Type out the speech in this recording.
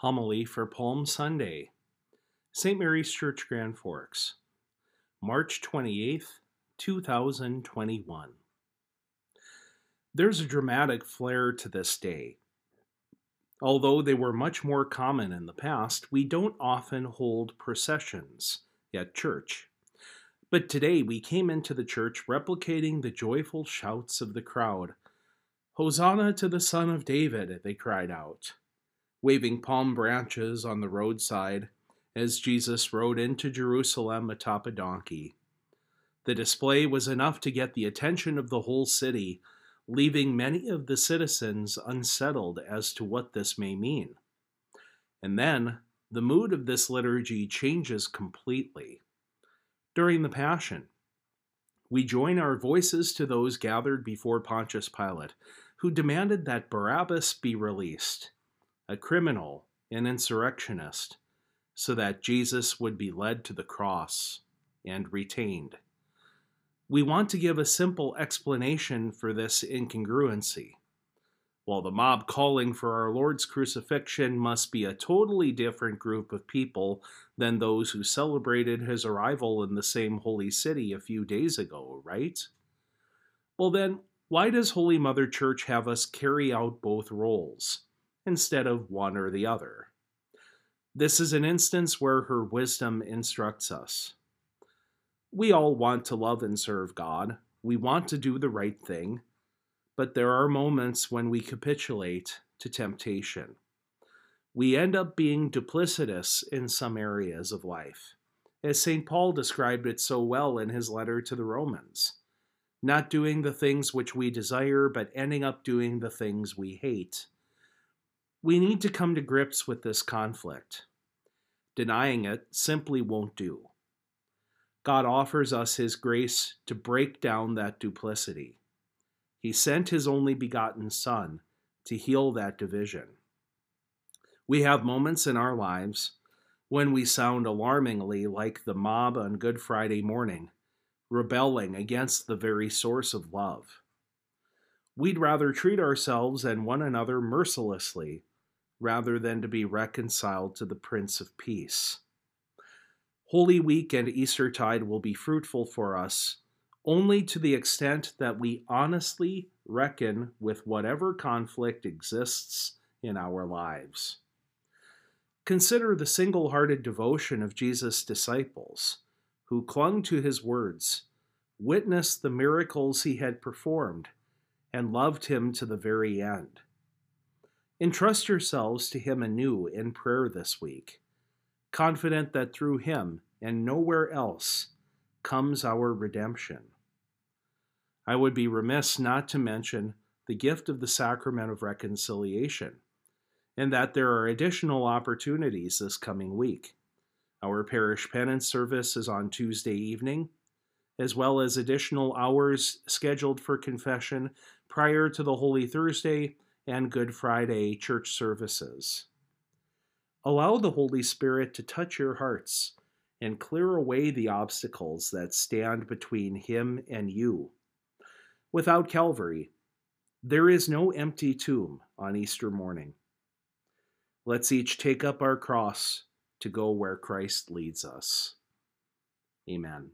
Homily for Palm Sunday, St. Mary's Church, Grand Forks, March 28, 2021. There's a dramatic flair to this day. Although they were much more common in the past, we don't often hold processions at church. But today we came into the church replicating the joyful shouts of the crowd. Hosanna to the Son of David, they cried out waving palm branches on the roadside as Jesus rode into Jerusalem atop a donkey. The display was enough to get the attention of the whole city, leaving many of the citizens unsettled as to what this may mean. And then the mood of this liturgy changes completely. During the Passion, we join our voices to those gathered before Pontius Pilate, who demanded that Barabbas be released a criminal, an insurrectionist, so that Jesus would be led to the cross and retained. We want to give a simple explanation for this incongruency. While the mob calling for our Lord's crucifixion must be a totally different group of people than those who celebrated his arrival in the same holy city a few days ago, right? Well, then, why does Holy Mother Church have us carry out both roles? Instead of one or the other. This is an instance where her wisdom instructs us. We all want to love and serve God. We want to do the right thing. But there are moments when we capitulate to temptation. We end up being duplicitous in some areas of life, as St. Paul described it so well in his letter to the Romans. Not doing the things which we desire, but ending up doing the things we hate. We need to come to grips with this conflict. Denying it simply won't do. God offers us His grace to break down that duplicity. He sent His only begotten Son to heal that division. We have moments in our lives when we sound alarmingly like the mob on Good Friday morning, rebelling against the very source of love. We'd rather treat ourselves and one another mercilessly rather than to be reconciled to the Prince of Peace. Holy Week and Eastertide will be fruitful for us only to the extent that we honestly reckon with whatever conflict exists in our lives. Consider the single hearted devotion of Jesus' disciples, who clung to his words, witnessed the miracles he had performed, and loved him to the very end. Entrust yourselves to Him anew in prayer this week, confident that through Him and nowhere else comes our redemption. I would be remiss not to mention the gift of the sacrament of reconciliation, and that there are additional opportunities this coming week. Our parish penance service is on Tuesday evening, as well as additional hours scheduled for confession prior to the Holy Thursday and Good Friday church services. Allow the Holy Spirit to touch your hearts and clear away the obstacles that stand between Him and you. Without Calvary, there is no empty tomb on Easter morning. Let's each take up our cross to go where Christ leads us. Amen.